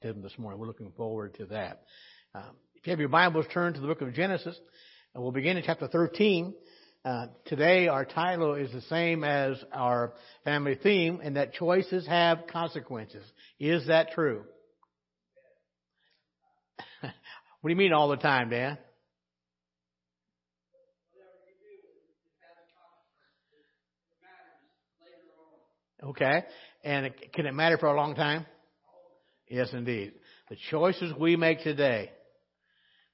this morning. We're looking forward to that. Um, if you have your Bibles, turn to the book of Genesis, and we'll begin in chapter 13. Uh, today, our title is the same as our family theme, and that choices have consequences. Is that true? what do you mean all the time, Dan? Okay. And it, can it matter for a long time? Yes, indeed. The choices we make today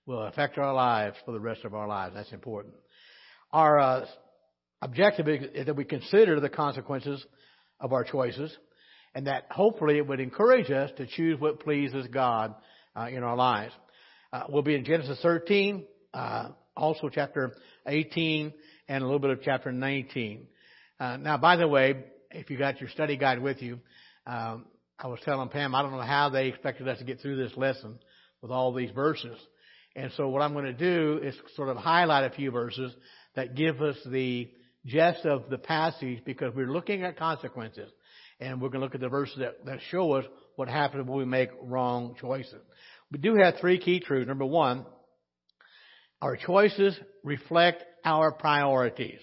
will affect our lives for the rest of our lives. That's important. Our uh, objective is that we consider the consequences of our choices and that hopefully it would encourage us to choose what pleases God uh, in our lives. Uh, we'll be in Genesis 13, uh, also chapter 18, and a little bit of chapter 19. Uh, now, by the way, if you got your study guide with you, um, I was telling Pam, I don't know how they expected us to get through this lesson with all these verses. And so what I'm going to do is sort of highlight a few verses that give us the gist of the passage because we're looking at consequences. And we're going to look at the verses that, that show us what happens when we make wrong choices. We do have three key truths. Number one, our choices reflect our priorities.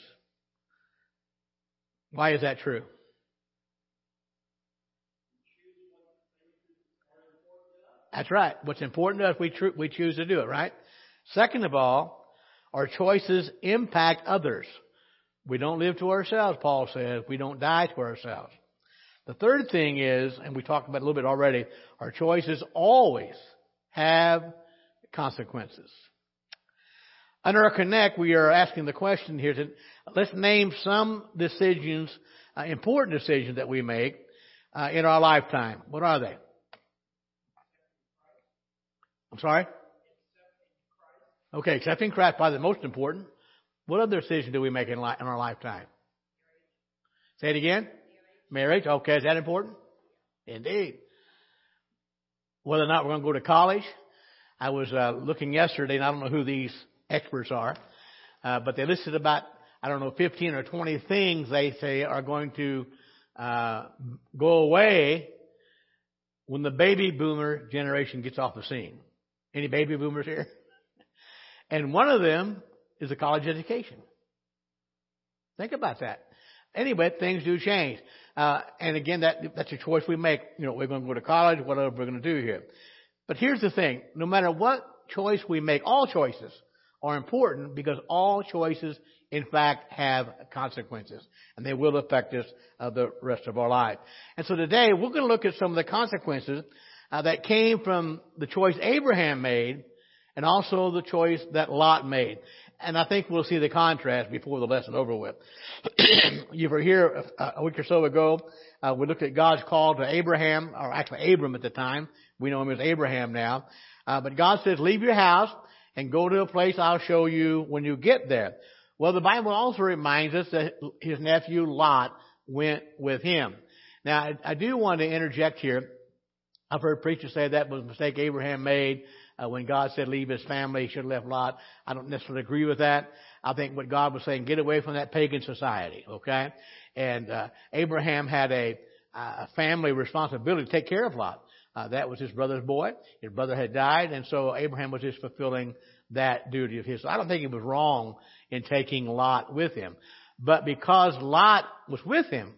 Why is that true? That's right. What's important to us, we, tr- we choose to do it, right? Second of all, our choices impact others. We don't live to ourselves, Paul says. We don't die to ourselves. The third thing is, and we talked about a little bit already, our choices always have consequences. Under our connect, we are asking the question here to let's name some decisions, uh, important decisions that we make uh, in our lifetime. What are they? I'm sorry? Okay, accepting Christ probably the most important. What other decision do we make in, li- in our lifetime? Say it again. Marriage. Okay, is that important? Indeed. Whether or not we're going to go to college. I was uh, looking yesterday, and I don't know who these experts are, uh, but they listed about I don't know 15 or 20 things they say are going to uh, go away when the baby boomer generation gets off the scene. Any baby boomers here? And one of them is a college education. Think about that. Anyway, things do change. Uh, and again, that, that's a choice we make. You know, we're going to go to college, whatever we're going to do here. But here's the thing. No matter what choice we make, all choices are important because all choices, in fact, have consequences. And they will affect us uh, the rest of our life. And so today, we're going to look at some of the consequences uh, that came from the choice Abraham made and also the choice that Lot made. And I think we'll see the contrast before the lesson over with. you were here a week or so ago. Uh, we looked at God's call to Abraham, or actually Abram at the time. We know him as Abraham now. Uh, but God says, leave your house and go to a place I'll show you when you get there. Well, the Bible also reminds us that his nephew Lot went with him. Now, I, I do want to interject here I've heard preachers say that was a mistake Abraham made uh, when God said leave his family, he should have left Lot. I don't necessarily agree with that. I think what God was saying, get away from that pagan society, okay? And uh, Abraham had a, a family responsibility to take care of Lot. Uh, that was his brother's boy. His brother had died, and so Abraham was just fulfilling that duty of his. So I don't think he was wrong in taking Lot with him. But because Lot was with him,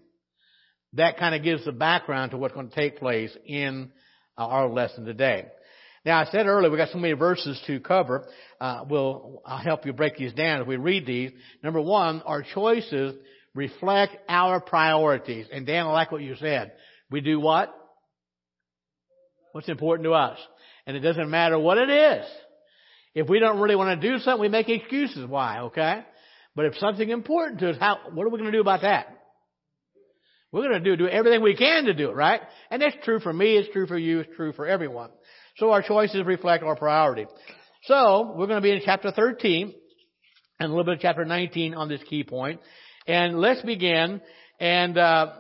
that kind of gives the background to what's going to take place in our lesson today. Now, I said earlier we got so many verses to cover. Uh, we'll I'll help you break these down as we read these. Number one, our choices reflect our priorities. And Dan, I like what you said. We do what? What's important to us? And it doesn't matter what it is. If we don't really want to do something, we make excuses. Why? Okay. But if something important to us, how? What are we going to do about that? We're going to do, do everything we can to do it, right? And that's true for me, it's true for you, it's true for everyone. So our choices reflect our priority. So, we're going to be in chapter 13 and a little bit of chapter 19 on this key point. And let's begin. And uh,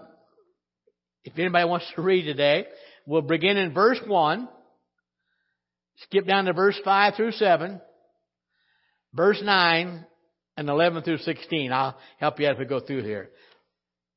if anybody wants to read today, we'll begin in verse 1, skip down to verse 5 through 7, verse 9, and 11 through 16. I'll help you as we go through here.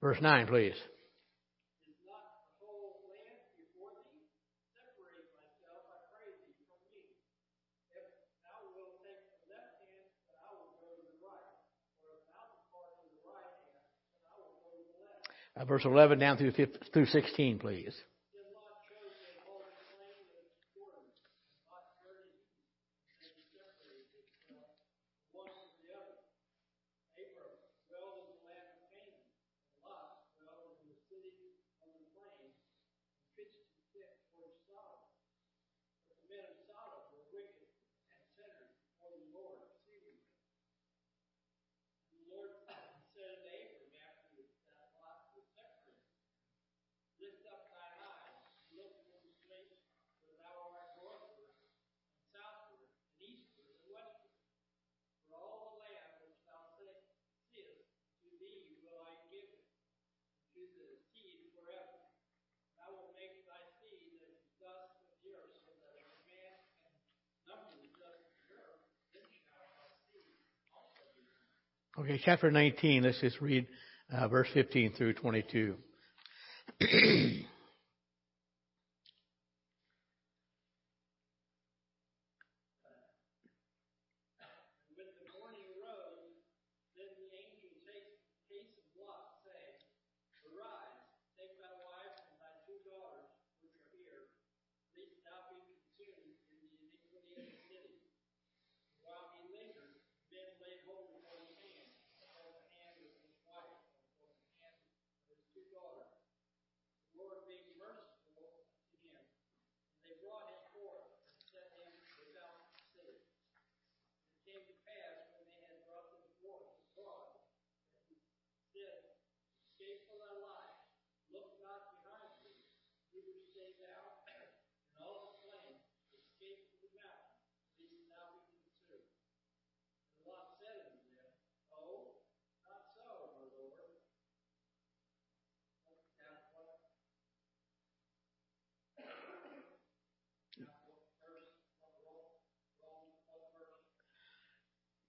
Verse 9, please. Uh, verse 11 down through, 15, through 16, please. Okay, chapter 19, let's just read uh, verse 15 through 22.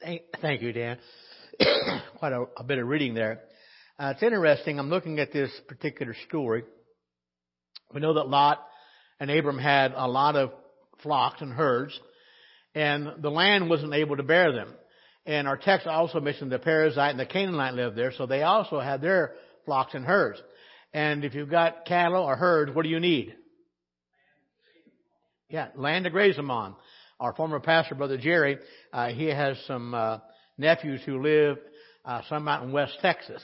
Thank you, Dan. Quite a, a, bit of reading there. Uh, it's interesting. I'm looking at this particular story. We know that Lot and Abram had a lot of flocks and herds, and the land wasn't able to bear them. And our text also mentioned the Perizzite and the Canaanite lived there, so they also had their flocks and herds. And if you've got cattle or herds, what do you need? Yeah, land to graze them on our former pastor, Brother Jerry, uh, he has some uh, nephews who live uh, some out in West Texas.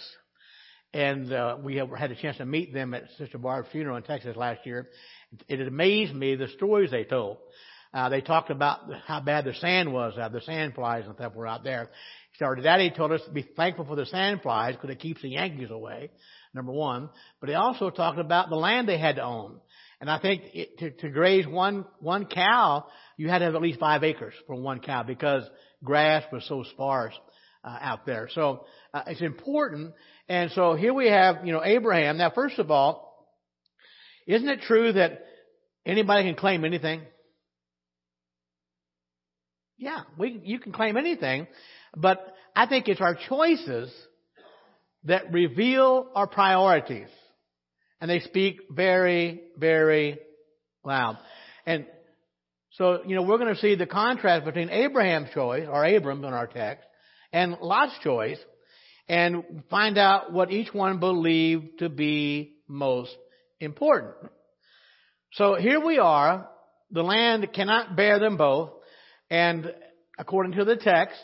And uh, we have had a chance to meet them at Sister Barb's funeral in Texas last year. It amazed me the stories they told. Uh, they talked about how bad the sand was, uh, the sand flies and stuff were out there. So our daddy told us to be thankful for the sand flies because it keeps the Yankees away, number one. But he also talked about the land they had to own. And I think it, to, to graze one, one cow, you had to have at least five acres for one cow because grass was so sparse uh, out there. So uh, it's important. And so here we have, you know, Abraham. Now, first of all, isn't it true that Anybody can claim anything? Yeah, we, you can claim anything, but I think it's our choices that reveal our priorities. And they speak very, very loud. And so, you know, we're going to see the contrast between Abraham's choice, or Abram in our text, and Lot's choice, and find out what each one believed to be most important. So here we are. The land cannot bear them both. And according to the text,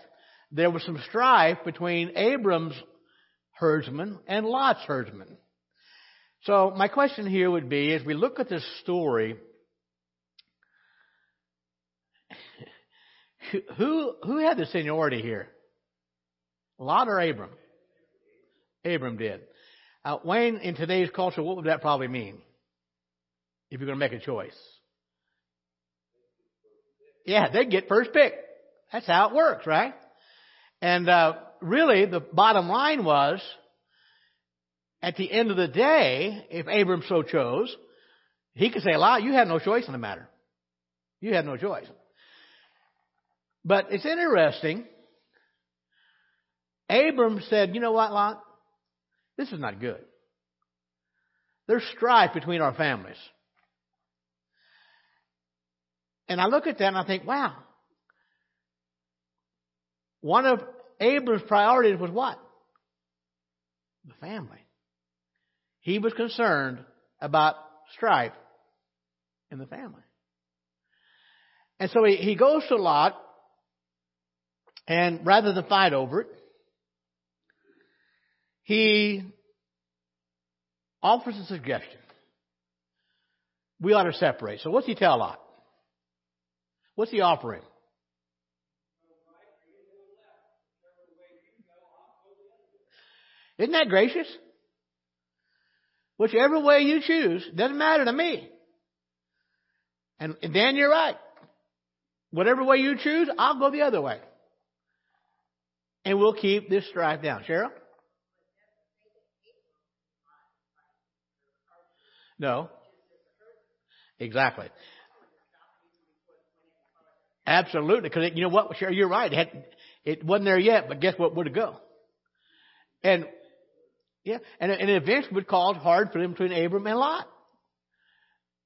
there was some strife between Abram's herdsmen and Lot's herdsmen. So my question here would be, as we look at this story, who, who had the seniority here? Lot or Abram? Abram did. Uh, Wayne, in today's culture, what would that probably mean? If you're going to make a choice. Yeah, they get first pick. That's how it works, right? And uh, really, the bottom line was, at the end of the day, if Abram so chose, he could say, "Lot, you had no choice in the matter. You had no choice." But it's interesting. Abram said, "You know what, Lot? This is not good. There's strife between our families." And I look at that and I think, wow. One of Abram's priorities was what? The family. He was concerned about strife in the family. And so he, he goes to Lot, and rather than fight over it, he offers a suggestion. We ought to separate. So what's he tell Lot? What's he offering? Isn't that gracious? Whichever way you choose, doesn't matter to me. And, and Dan, you're right. Whatever way you choose, I'll go the other way. And we'll keep this strife down. Cheryl? No. Exactly. Absolutely, because you know what? Cheryl, you're right. It, had, it wasn't there yet, but guess what? Would it go? And yeah, and, and it would cause hard for them between Abram and Lot.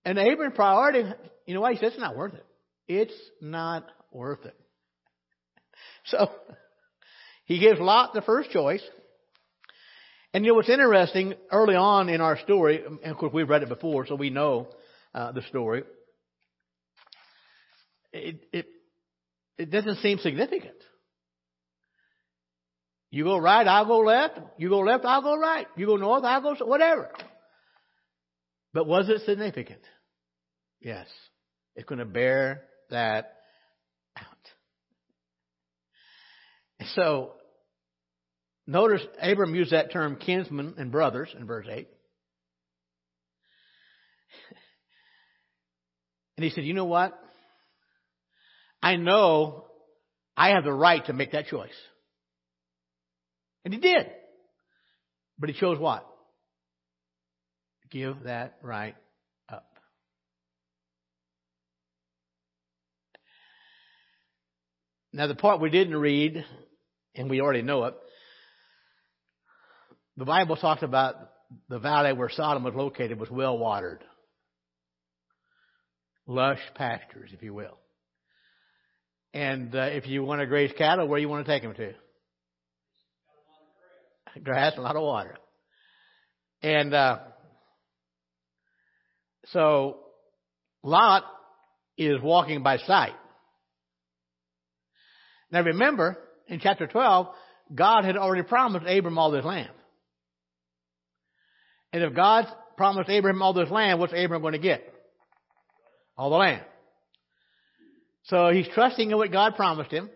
And Abram's priority, you know what? He says it's not worth it. It's not worth it. So he gives Lot the first choice. And you know what's interesting? Early on in our story, and of course we've read it before, so we know uh, the story it, it, it doesn't seem significant. You go right, I'll go left. You go left, I'll go right. You go north, I'll go whatever. But was it significant? Yes. It's going to bear that out. So, notice Abram used that term kinsmen and brothers in verse 8. And he said, you know what? I know I have the right to make that choice. And he did. But he chose what? Give that right up. Now, the part we didn't read, and we already know it, the Bible talks about the valley where Sodom was located was well watered. Lush pastures, if you will. And uh, if you want to graze cattle, where do you want to take them to? Grass, and a lot of water. And uh, so Lot is walking by sight. Now remember, in chapter 12, God had already promised Abram all this land. And if God promised Abraham all this land, what's Abram going to get? All the land. So he's trusting in what God promised him.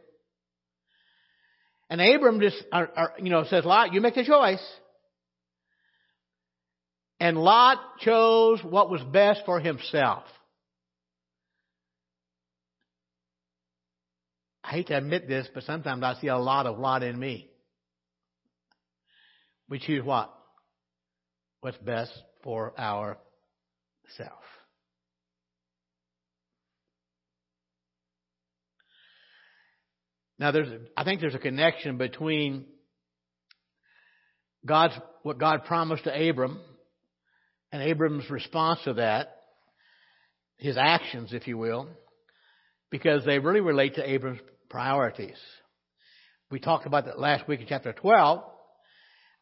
And Abram just, uh, uh, you know, says, Lot, you make the choice. And Lot chose what was best for himself. I hate to admit this, but sometimes I see a lot of Lot in me. We choose what? What's best for ourself. Now there's, I think there's a connection between God's, what God promised to Abram and Abram's response to that, his actions, if you will, because they really relate to Abram's priorities. We talked about that last week in chapter 12.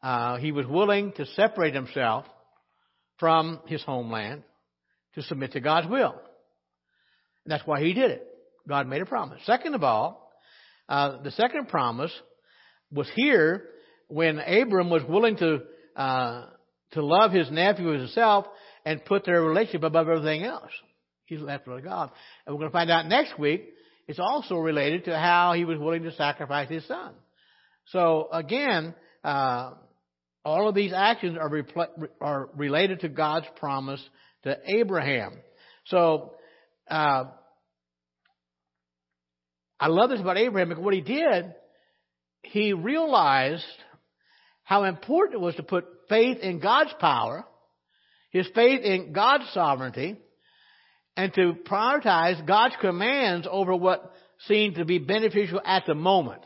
Uh, he was willing to separate himself from his homeland to submit to God's will. And that's why he did it. God made a promise. Second of all, uh, the second promise was here when Abram was willing to uh, to love his nephew as himself and put their relationship above everything else. He's left with God. And we're going to find out next week it's also related to how he was willing to sacrifice his son. So again, uh, all of these actions are, repl- are related to God's promise to Abraham. So uh, I love this about Abraham because what he did, he realized how important it was to put faith in God's power, his faith in God's sovereignty, and to prioritize God's commands over what seemed to be beneficial at the moment.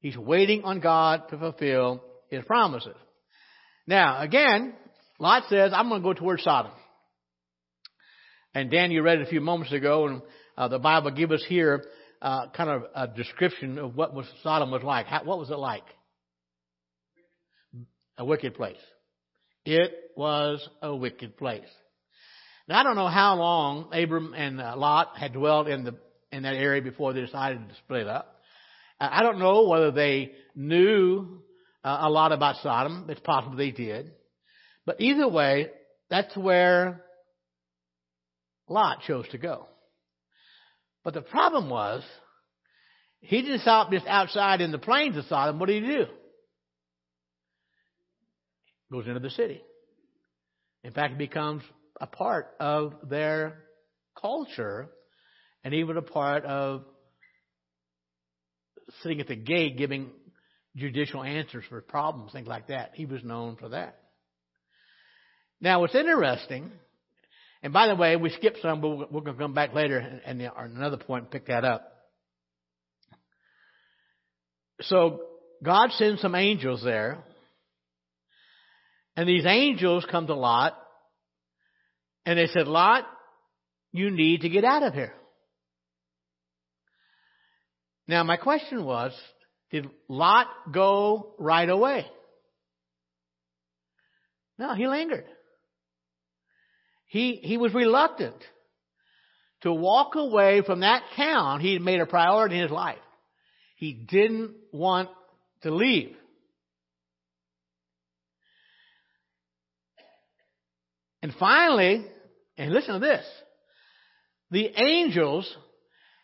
He's waiting on God to fulfill his promises. Now, again, Lot says, I'm going to go towards Sodom. And Dan, you read it a few moments ago, and uh, the Bible gives us here uh, kind of a description of what was Sodom was like. How, what was it like? A wicked place. It was a wicked place. Now I don't know how long Abram and uh, Lot had dwelled in the in that area before they decided to split up. I don't know whether they knew uh, a lot about Sodom. It's possible they did. But either way, that's where Lot chose to go. But the problem was, he didn't stop just outside in the plains of Sodom. What did he do? Goes into the city. In fact, it becomes a part of their culture and even a part of sitting at the gate giving judicial answers for problems, things like that. He was known for that. Now, what's interesting, and by the way, we skipped some, but we're going to come back later and, and another point and pick that up. So God sends some angels there, and these angels come to Lot, and they said, Lot, you need to get out of here. Now, my question was, did Lot go right away? No, he lingered. He, he was reluctant to walk away from that town he had made a priority in his life. He didn't want to leave. And finally, and listen to this, the angels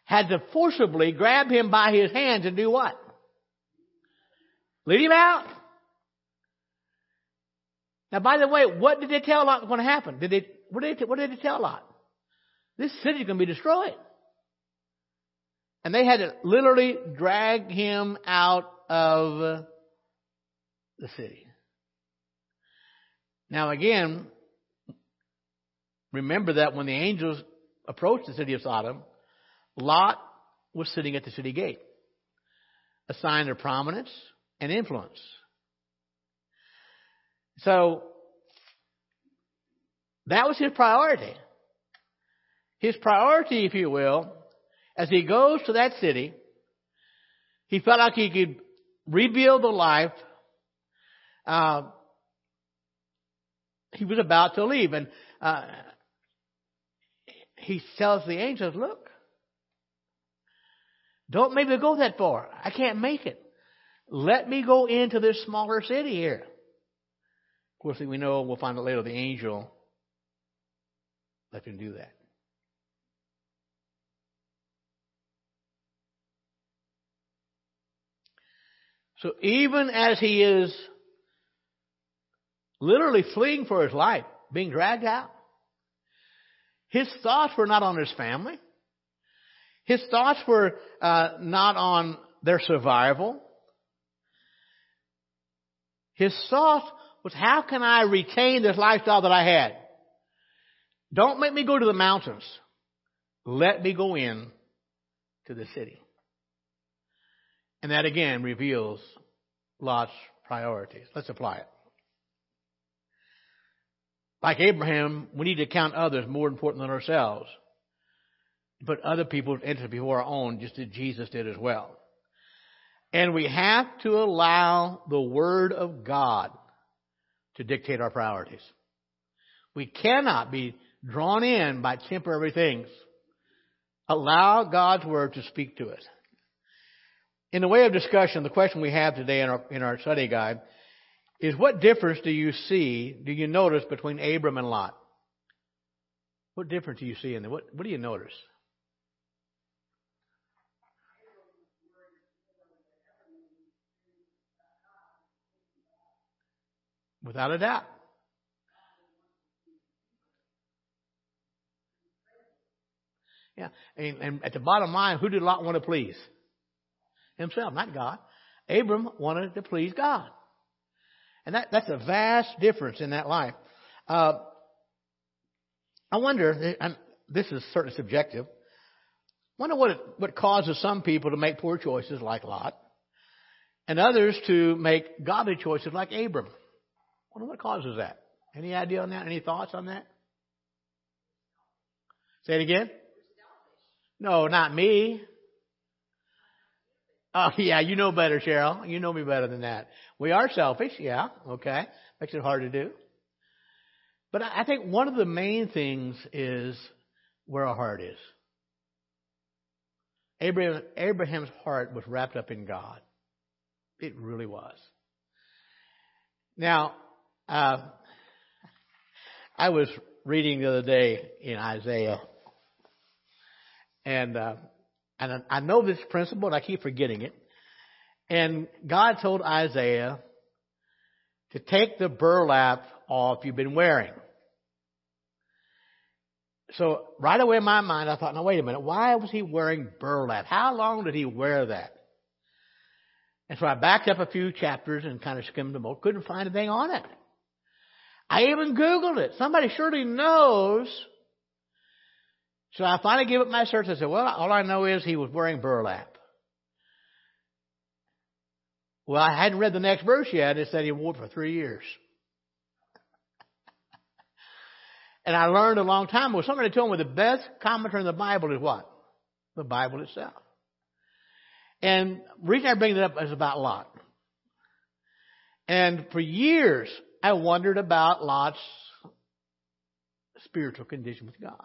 had to forcibly grab him by his hands and do what? Lead him out. Now, by the way, what did they tell Lot was going to happen? Did they, what did they, what did they tell Lot? This city is going to be destroyed. And they had to literally drag him out of the city. Now again, remember that when the angels approached the city of Sodom, Lot was sitting at the city gate, a sign of prominence and influence. So, that was his priority. His priority, if you will, as he goes to that city, he felt like he could rebuild the life uh, he was about to leave. And uh, he tells the angels, look, don't make me go that far. I can't make it. Let me go into this smaller city here. Of course, we know, we'll find out later, the angel let him do that. So even as he is literally fleeing for his life, being dragged out, his thoughts were not on his family. His thoughts were uh, not on their survival. His thought was, how can I retain this lifestyle that I had? Don't make me go to the mountains. Let me go in to the city. And that again reveals Lot's priorities. Let's apply it. Like Abraham, we need to count others more important than ourselves. Put other people's interests before our own, just as Jesus did as well. And we have to allow the Word of God to dictate our priorities. We cannot be drawn in by temporary things. Allow God's Word to speak to us. In the way of discussion, the question we have today in our, in our study guide is what difference do you see, do you notice between Abram and Lot? What difference do you see in there? What, what do you notice? Without a doubt. Yeah, and, and at the bottom line, who did Lot want to please? Himself, not God. Abram wanted to please God. And that, that's a vast difference in that life. Uh, I wonder, and this is certainly subjective, wonder what, it, what causes some people to make poor choices like Lot and others to make godly choices like Abram. wonder what causes that. Any idea on that? Any thoughts on that? Say it again. No, not me. Oh yeah, you know better, Cheryl. You know me better than that. We are selfish, yeah, okay. Makes it hard to do. But I think one of the main things is where our heart is. Abraham, Abraham's heart was wrapped up in God. It really was. Now, uh, I was reading the other day in Isaiah, and uh, and I know this principle, and I keep forgetting it. And God told Isaiah to take the burlap off you've been wearing. So right away in my mind, I thought, now wait a minute, why was he wearing burlap? How long did he wear that? And so I backed up a few chapters and kind of skimmed them over. Couldn't find anything on it. I even Googled it. Somebody surely knows so I finally gave up my search. I said, well, all I know is he was wearing burlap. Well, I hadn't read the next verse yet. It said he wore it for three years. and I learned a long time ago, somebody told me the best commentary in the Bible is what? The Bible itself. And the reason I bring it up is about Lot. And for years, I wondered about Lot's spiritual condition with God.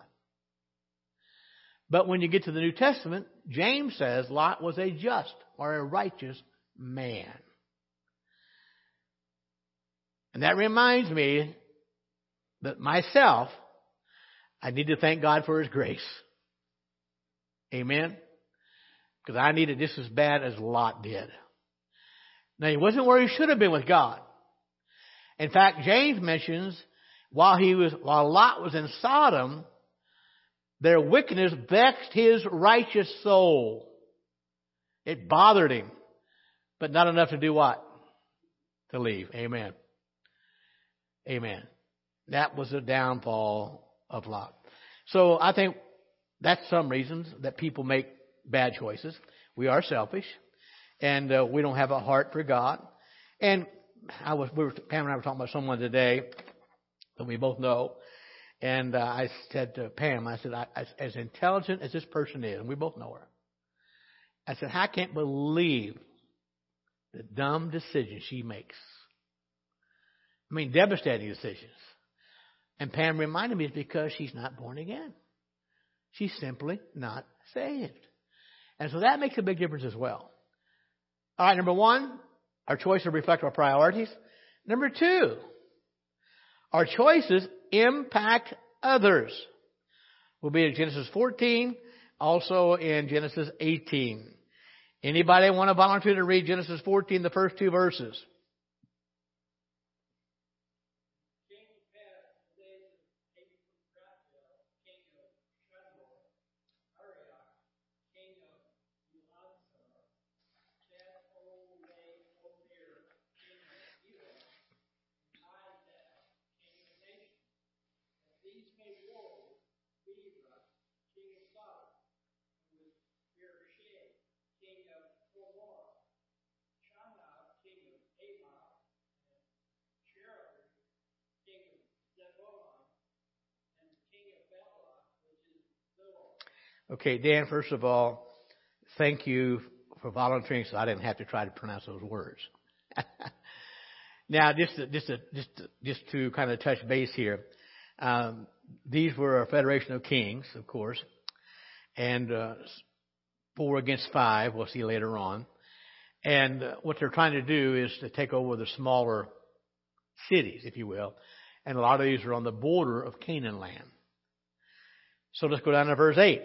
But when you get to the New Testament, James says Lot was a just or a righteous man. And that reminds me that myself, I need to thank God for His grace. Amen? Because I need it just as bad as Lot did. Now, he wasn't where he should have been with God. In fact, James mentions while he was, while Lot was in Sodom, their wickedness vexed his righteous soul. It bothered him, but not enough to do what? To leave. Amen. Amen. That was the downfall of Lot. So I think that's some reasons that people make bad choices. We are selfish, and uh, we don't have a heart for God. And I was, we were, Pam and I were talking about someone today that we both know and uh, I said to Pam, I said, I, as, as intelligent as this person is, and we both know her, I said, I can't believe the dumb decisions she makes. I mean, devastating decisions. And Pam reminded me it's because she's not born again. She's simply not saved. And so that makes a big difference as well. All right, number one, our choices reflect our priorities. Number two, our choices impact others. We'll be in Genesis 14, also in Genesis 18. Anybody want to volunteer to read Genesis 14, the first two verses? Okay, Dan, first of all, thank you for volunteering so I didn't have to try to pronounce those words. now, just to, just to, just to, just to kind of touch base here, um, these were a federation of kings, of course, and uh, four against five. We'll see later on. And uh, what they're trying to do is to take over the smaller cities, if you will. And a lot of these are on the border of Canaan land. So let's go down to verse 8.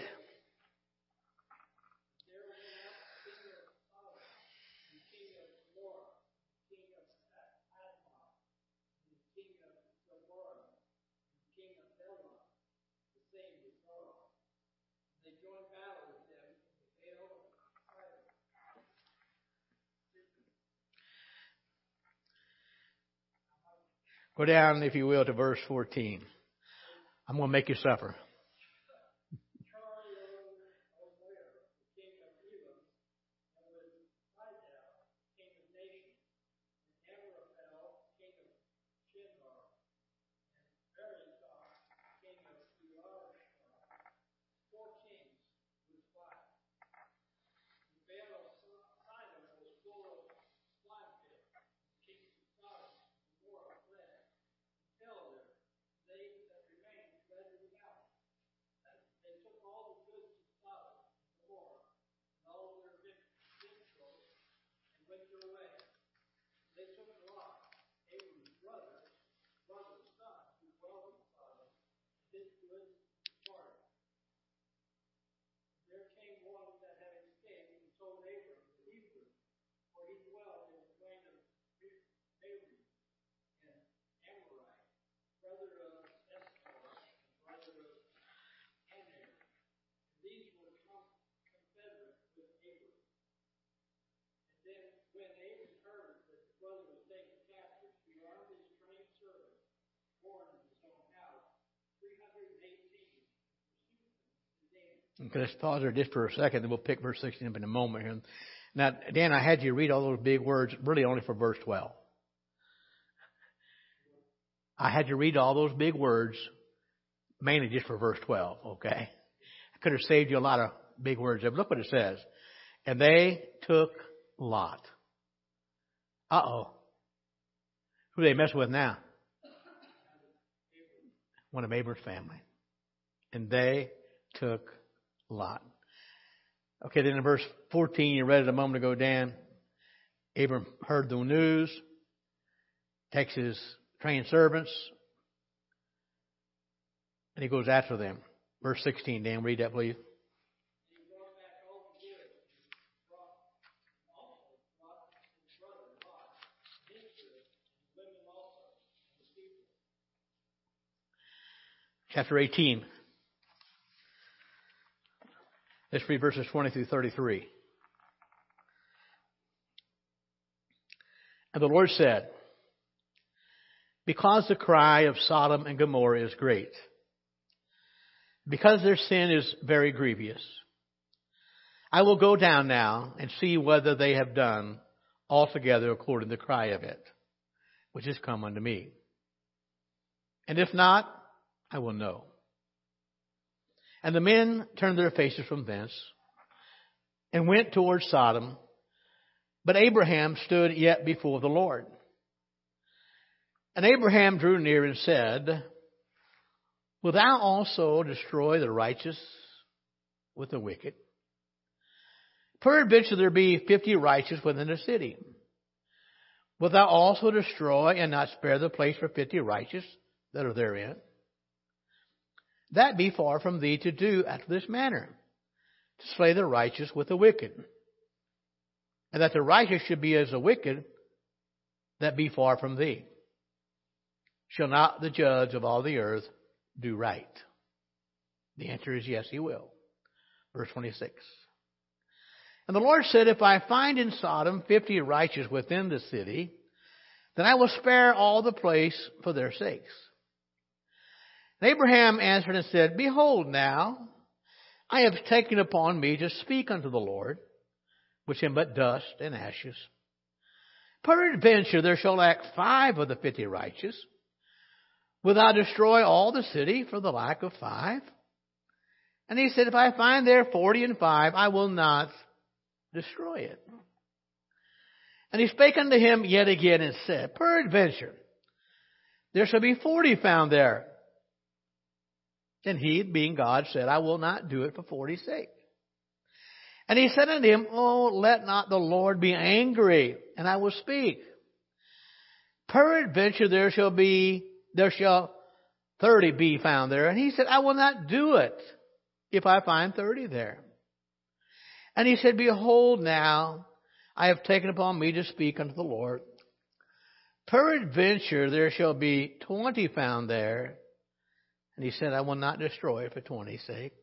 Go down, if you will, to verse 14. I'm going to make you suffer. Okay, let's pause there just for a second, then we'll pick verse 16 up in a moment here. Now, Dan, I had you read all those big words really only for verse 12. I had you read all those big words mainly just for verse 12, okay? I could have saved you a lot of big words but look what it says. And they took Lot. Uh oh. Who they mess with now? One of Abram's family. And they took Lot. Okay, then in verse 14, you read it a moment ago, Dan. Abram heard the news, takes his trained servants, and he goes after them. Verse 16, Dan, read that, please. Chapter 18. Let's read verses 20 through 33. And the Lord said, Because the cry of Sodom and Gomorrah is great, because their sin is very grievous, I will go down now and see whether they have done altogether according to the cry of it, which has come unto me. And if not, I will know. And the men turned their faces from thence and went towards Sodom. But Abraham stood yet before the Lord. And Abraham drew near and said, Wilt thou also destroy the righteous with the wicked? Peradventure there be fifty righteous within the city. Wilt thou also destroy and not spare the place for fifty righteous that are therein? That be far from thee to do after this manner, to slay the righteous with the wicked. And that the righteous should be as the wicked, that be far from thee. Shall not the judge of all the earth do right? The answer is yes, he will. Verse 26. And the Lord said, If I find in Sodom fifty righteous within the city, then I will spare all the place for their sakes. Abraham answered and said, Behold now, I have taken upon me to speak unto the Lord, which am but dust and ashes. Peradventure there shall lack five of the fifty righteous. Will thou destroy all the city for the lack of five? And he said, if I find there forty and five, I will not destroy it. And he spake unto him yet again and said, Peradventure, there shall be forty found there. And he, being God, said, I will not do it for forty's sake. And he said unto him, Oh, let not the Lord be angry, and I will speak. Peradventure there shall be, there shall thirty be found there. And he said, I will not do it if I find thirty there. And he said, Behold now, I have taken upon me to speak unto the Lord. Peradventure there shall be twenty found there. And he said, I will not destroy it for twenty's sake.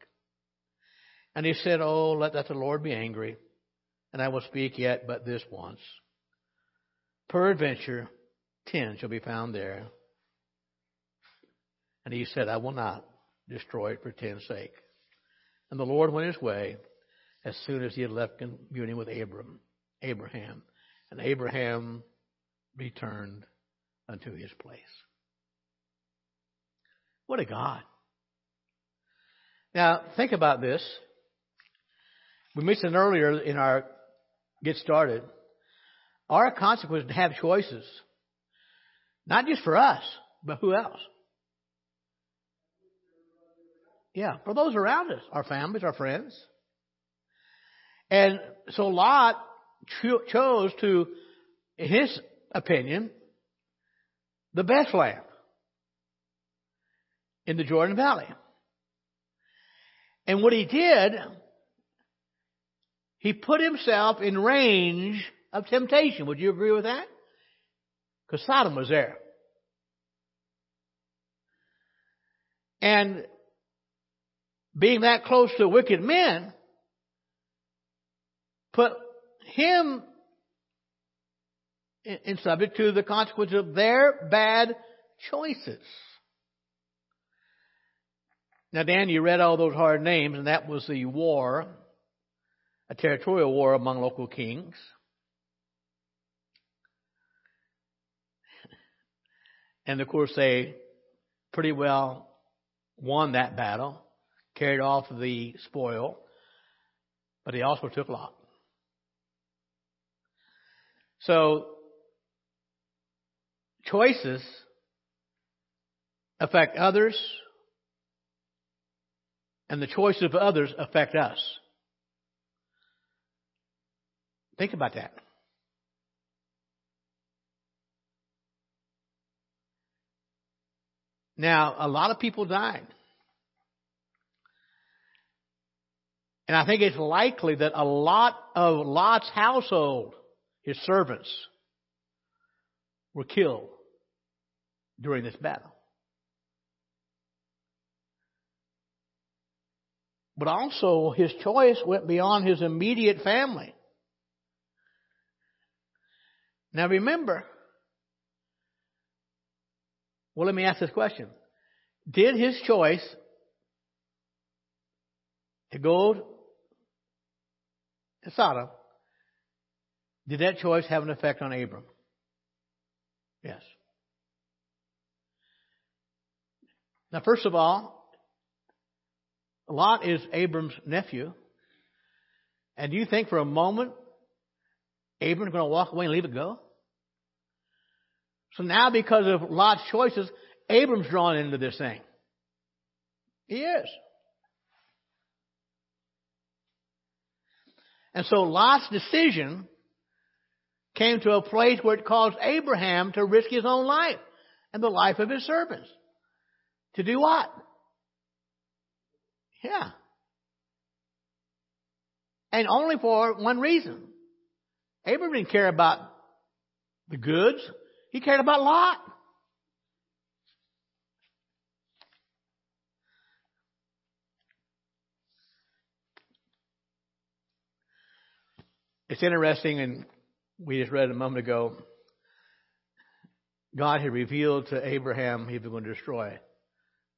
And he said, Oh, let that the Lord be angry, and I will speak yet but this once. Peradventure ten shall be found there. And he said, I will not destroy it for ten's sake. And the Lord went his way as soon as he had left communion with Abram, Abraham. And Abraham returned unto his place. What a God. Now, think about this. We mentioned earlier in our get started, our consequences have choices. Not just for us, but who else? Yeah, for those around us, our families, our friends. And so Lot cho- chose to, in his opinion, the best land in the Jordan Valley. And what he did, he put himself in range of temptation. Would you agree with that? Because Sodom was there. And being that close to wicked men, put him in, subject to the consequence of their bad choices. Now, Dan, you read all those hard names, and that was the war, a territorial war among local kings. And of course, they pretty well won that battle carried off the spoil, but they also took Lot. So, choices affect others, and the choices of others affect us. Think about that. Now, a lot of people died. And I think it's likely that a lot of Lot's household, his servants, were killed during this battle. But also, his choice went beyond his immediate family. Now remember, well, let me ask this question. Did his choice to go to Sodom, did that choice have an effect on Abram? Yes. Now, first of all, Lot is Abram's nephew. And do you think for a moment Abram's going to walk away and leave it go? So now, because of Lot's choices, Abram's drawn into this thing. He is. And so Lot's decision came to a place where it caused Abraham to risk his own life and the life of his servants. To do what? Yeah. And only for one reason. Abraham didn't care about the goods. He cared about Lot. It's interesting, and we just read a moment ago, God had revealed to Abraham he was going to destroy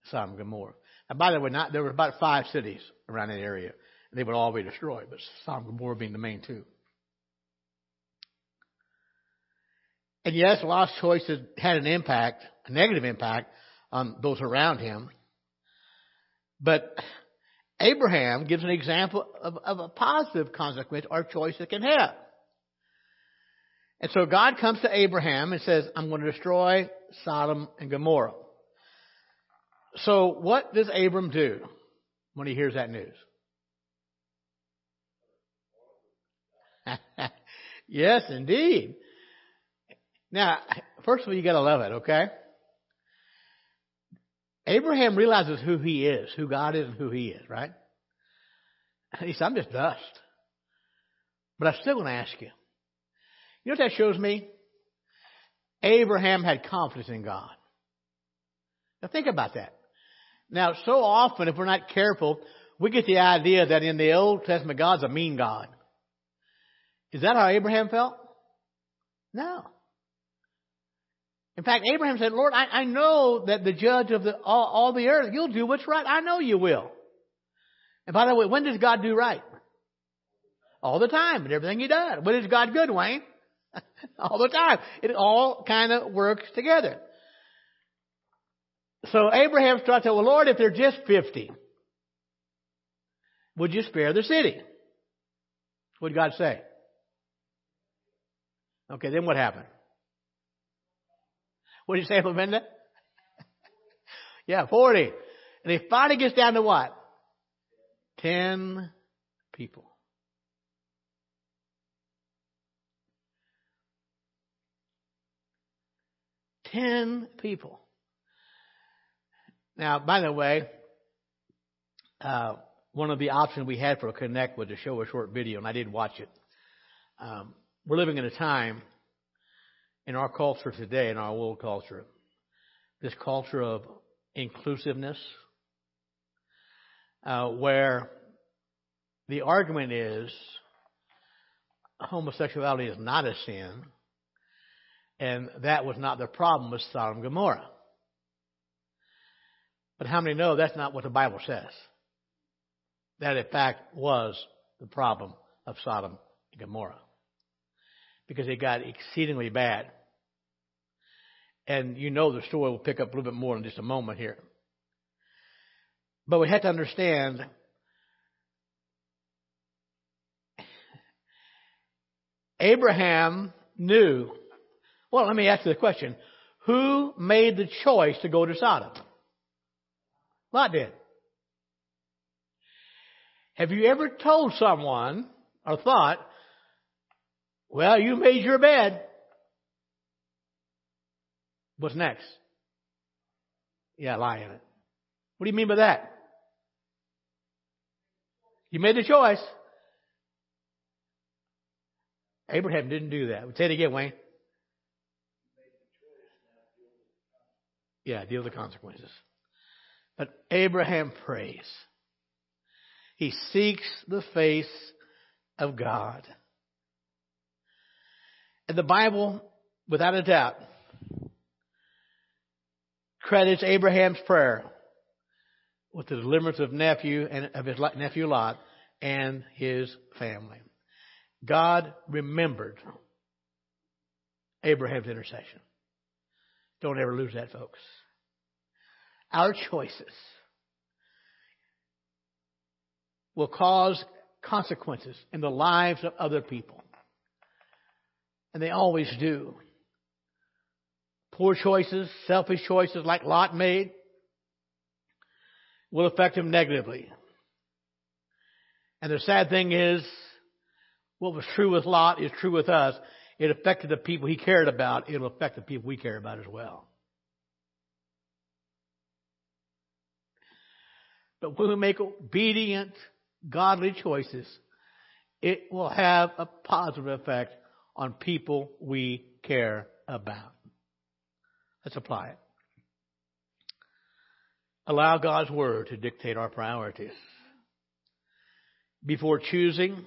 Sodom and Gomorrah. And by the way, not, there were about five cities around that area. And they would all be destroyed, but Sodom and Gomorrah being the main two. And yes, Lot's choices had an impact, a negative impact on those around him. But Abraham gives an example of, of a positive consequence or choice it can have. And so God comes to Abraham and says, I'm going to destroy Sodom and Gomorrah. So what does Abram do when he hears that news? yes, indeed. Now, first of all, you gotta love it, okay? Abraham realizes who he is, who God is and who he is, right? He said, I'm just dust. But I'm still going to ask you. You know what that shows me? Abraham had confidence in God. Now think about that. Now, so often, if we're not careful, we get the idea that in the Old Testament, God's a mean God. Is that how Abraham felt? No. In fact, Abraham said, Lord, I, I know that the judge of the, all, all the earth, you'll do what's right. I know you will. And by the way, when does God do right? All the time, and everything he does. When is God good, Wayne? all the time. It all kind of works together. So Abraham starts saying, well, Lord, if they're just 50, would you spare the city? What did God say? Okay, then what happened? What did you say, Lavinda? yeah, 40. And he finally gets down to what? 10 people. Ten people. Now, by the way, uh, one of the options we had for a Connect was to show a short video, and I did watch it. Um, we're living in a time in our culture today, in our world culture, this culture of inclusiveness, uh, where the argument is homosexuality is not a sin, and that was not the problem with Sodom and Gomorrah. But how many know that's not what the Bible says? That in fact was the problem of Sodom and Gomorrah because it got exceedingly bad. And you know the story will pick up a little bit more in just a moment here. But we have to understand Abraham knew. Well, let me ask you the question. Who made the choice to go to Sodom? Lot did. Have you ever told someone or thought, well, you made your bed. What's next? Yeah, lie in it. What do you mean by that? You made the choice. Abraham didn't do that. Say it again, Wayne. Yeah, deal with the consequences. But Abraham prays. He seeks the face of God. And the Bible, without a doubt, credits Abraham's prayer with the deliverance of nephew and of his nephew Lot and his family. God remembered Abraham's intercession. Don't ever lose that, folks. Our choices will cause consequences in the lives of other people. And they always do. Poor choices, selfish choices like Lot made will affect him negatively. And the sad thing is, what was true with Lot is true with us. It affected the people he cared about. It'll affect the people we care about as well. But when we make obedient, godly choices, it will have a positive effect on people we care about. Let's apply it. Allow God's Word to dictate our priorities. Before choosing,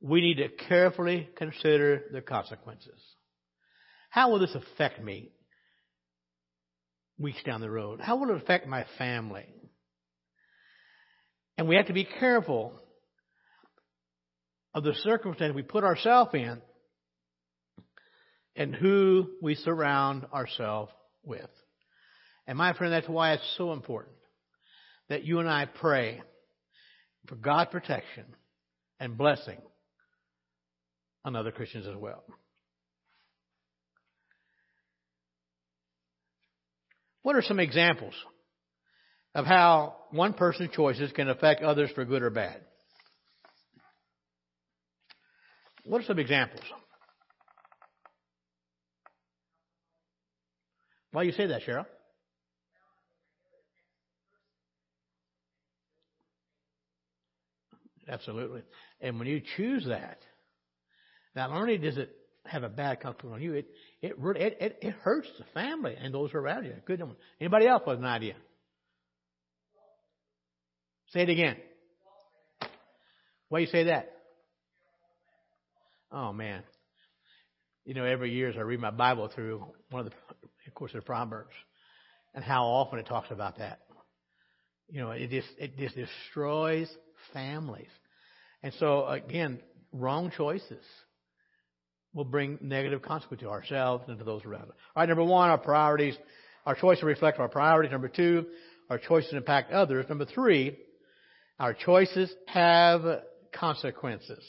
we need to carefully consider the consequences. How will this affect me weeks down the road? How will it affect my family? And we have to be careful of the circumstance we put ourselves in and who we surround ourselves with. And my friend, that's why it's so important that you and I pray for God's protection and blessing on other Christians as well. What are some examples of how one person's choices can affect others for good or bad? What are some examples? Why do you say that, Cheryl? Absolutely. And when you choose that, not only does it have a bad consequence on you, it it really it, it, hurts the family and those around you. Good one. Anybody else with an idea? Say it again. Why you say that? Oh man. You know, every year as I read my Bible through one of the of course the Proverbs and how often it talks about that. You know, it just it just destroys families. And so again, wrong choices will bring negative consequences to ourselves and to those around us. All right, number one, our priorities. Our choices reflect our priorities. Number two, our choices impact others. Number three, our choices have consequences.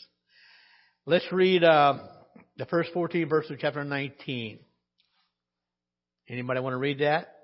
Let's read uh, the first 14 verses of chapter 19. Anybody want to read that?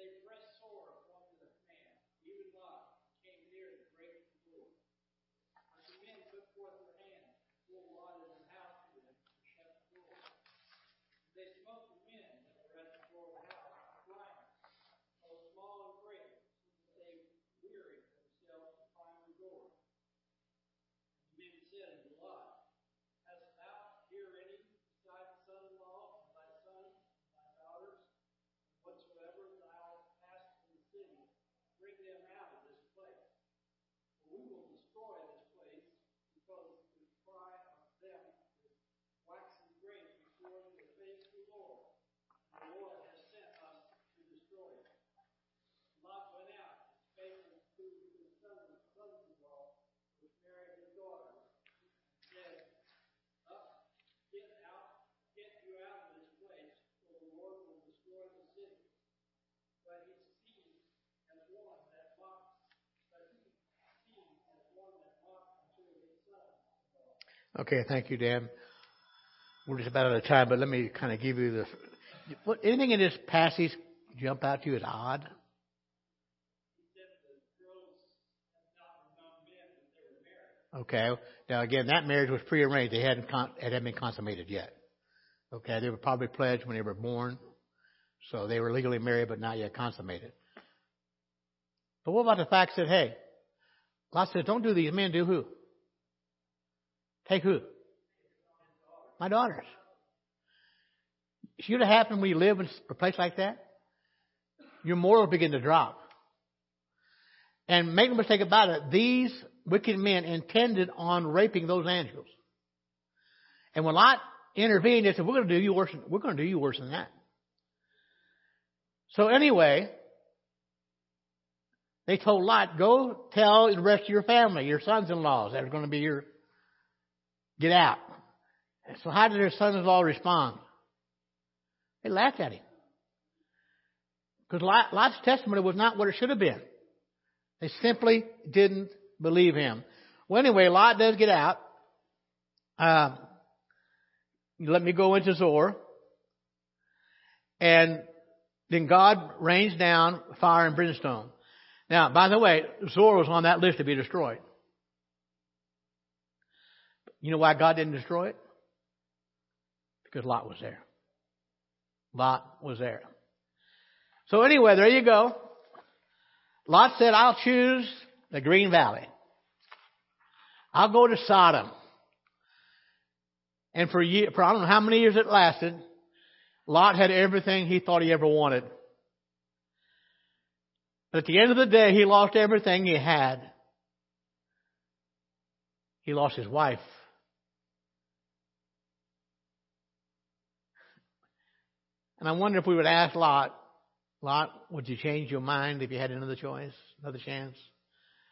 they Okay, thank you, Dan. We're just about out of time, but let me kind of give you the. What, anything in this passage jump out to you as odd? Okay. Now again, that marriage was prearranged. They hadn't con- it hadn't been consummated yet. Okay. They were probably pledged when they were born, so they were legally married but not yet consummated. But what about the fact that hey, Lot says, "Don't do these men. Do who? Take who? My daughters. should have happened when you live in a place like that, your morals begin to drop. And make no mistake about it, these wicked men intended on raping those angels. And when Lot intervened, they said, "We're going to do you worse. We're going to do you worse than that." So anyway, they told Lot, "Go tell the rest of your family, your sons-in-laws, that are going to be your get out." So how did their sons-in-law respond? They laughed at him. Because Lot's testimony was not what it should have been. They simply didn't believe him. Well, anyway, Lot does get out. Uh, let me go into Zoar. And then God rains down fire and brimstone. Now, by the way, Zoar was on that list to be destroyed. You know why God didn't destroy it? Because Lot was there. Lot was there. So anyway, there you go. Lot said, I'll choose the Green Valley. I'll go to Sodom. And for, year, for I don't know how many years it lasted, Lot had everything he thought he ever wanted. But at the end of the day, he lost everything he had. He lost his wife. And I wonder if we would ask Lot, Lot, would you change your mind if you had another choice, another chance?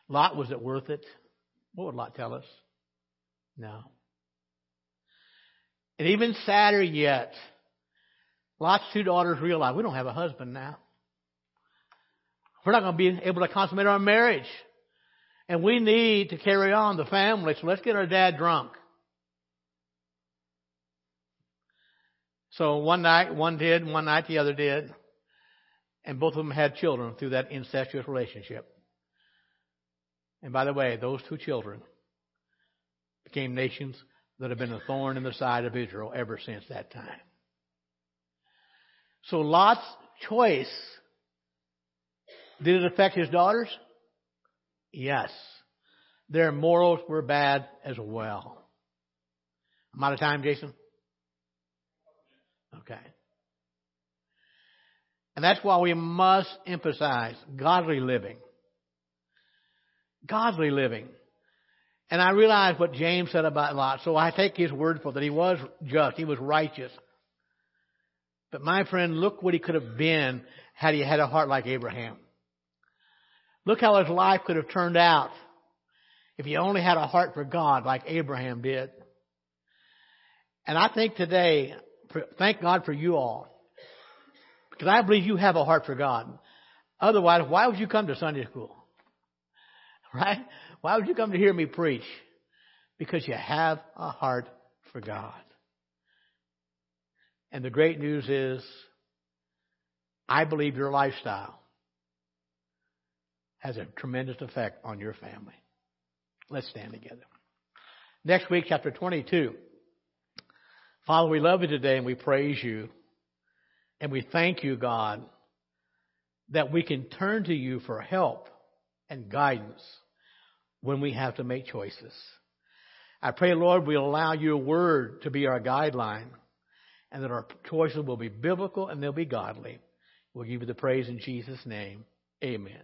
Lot, was it worth it? What would Lot tell us? No. And even sadder yet, Lot's two daughters realized we don't have a husband now. We're not going to be able to consummate our marriage. And we need to carry on the family, so let's get our dad drunk. So one night, one did, one night the other did. And both of them had children through that incestuous relationship. And by the way, those two children became nations that have been a thorn in the side of Israel ever since that time. So Lot's choice, did it affect his daughters? Yes. Their morals were bad as well. I'm out of time, Jason? Okay. And that's why we must emphasize godly living. Godly living. And I realize what James said about Lot, so I take his word for that. He was just, he was righteous. But my friend, look what he could have been had he had a heart like Abraham. Look how his life could have turned out if he only had a heart for God like Abraham did. And I think today, thank God for you all. Because I believe you have a heart for God. Otherwise, why would you come to Sunday school? Right? Why would you come to hear me preach? Because you have a heart for God. And the great news is, I believe your lifestyle has a tremendous effect on your family. Let's stand together. Next week, chapter 22. Father, we love you today and we praise you. And we thank you, God, that we can turn to you for help and guidance when we have to make choices. I pray, Lord, we'll allow your word to be our guideline and that our choices will be biblical and they'll be godly. We'll give you the praise in Jesus' name. Amen.